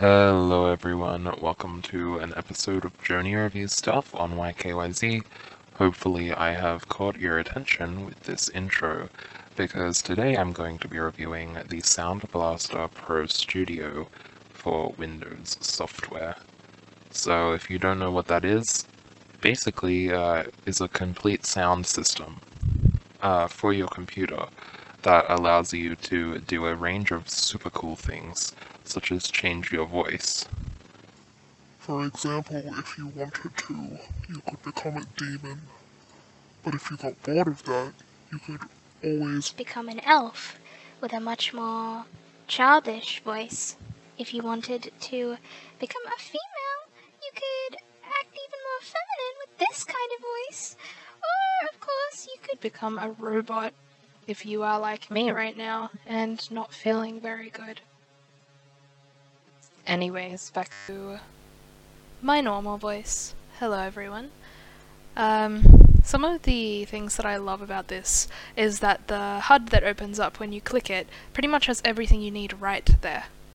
Hello everyone, welcome to an episode of Journey Reviews Stuff on YKYZ. Hopefully I have caught your attention with this intro, because today I'm going to be reviewing the Sound Blaster Pro Studio for Windows software. So if you don't know what that is, basically uh, is a complete sound system uh, for your computer that allows you to do a range of super cool things, such as change your voice. For example, if you wanted to, you could become a demon. But if you got bored of that, you could always become an elf with a much more childish voice. If you wanted to become a female, you could act even more feminine with this kind of voice. Or, of course, you could become a robot if you are like me right now and not feeling very good. Anyways, back to my normal voice. Hello, everyone. Um, some of the things that I love about this is that the HUD that opens up when you click it pretty much has everything you need right there.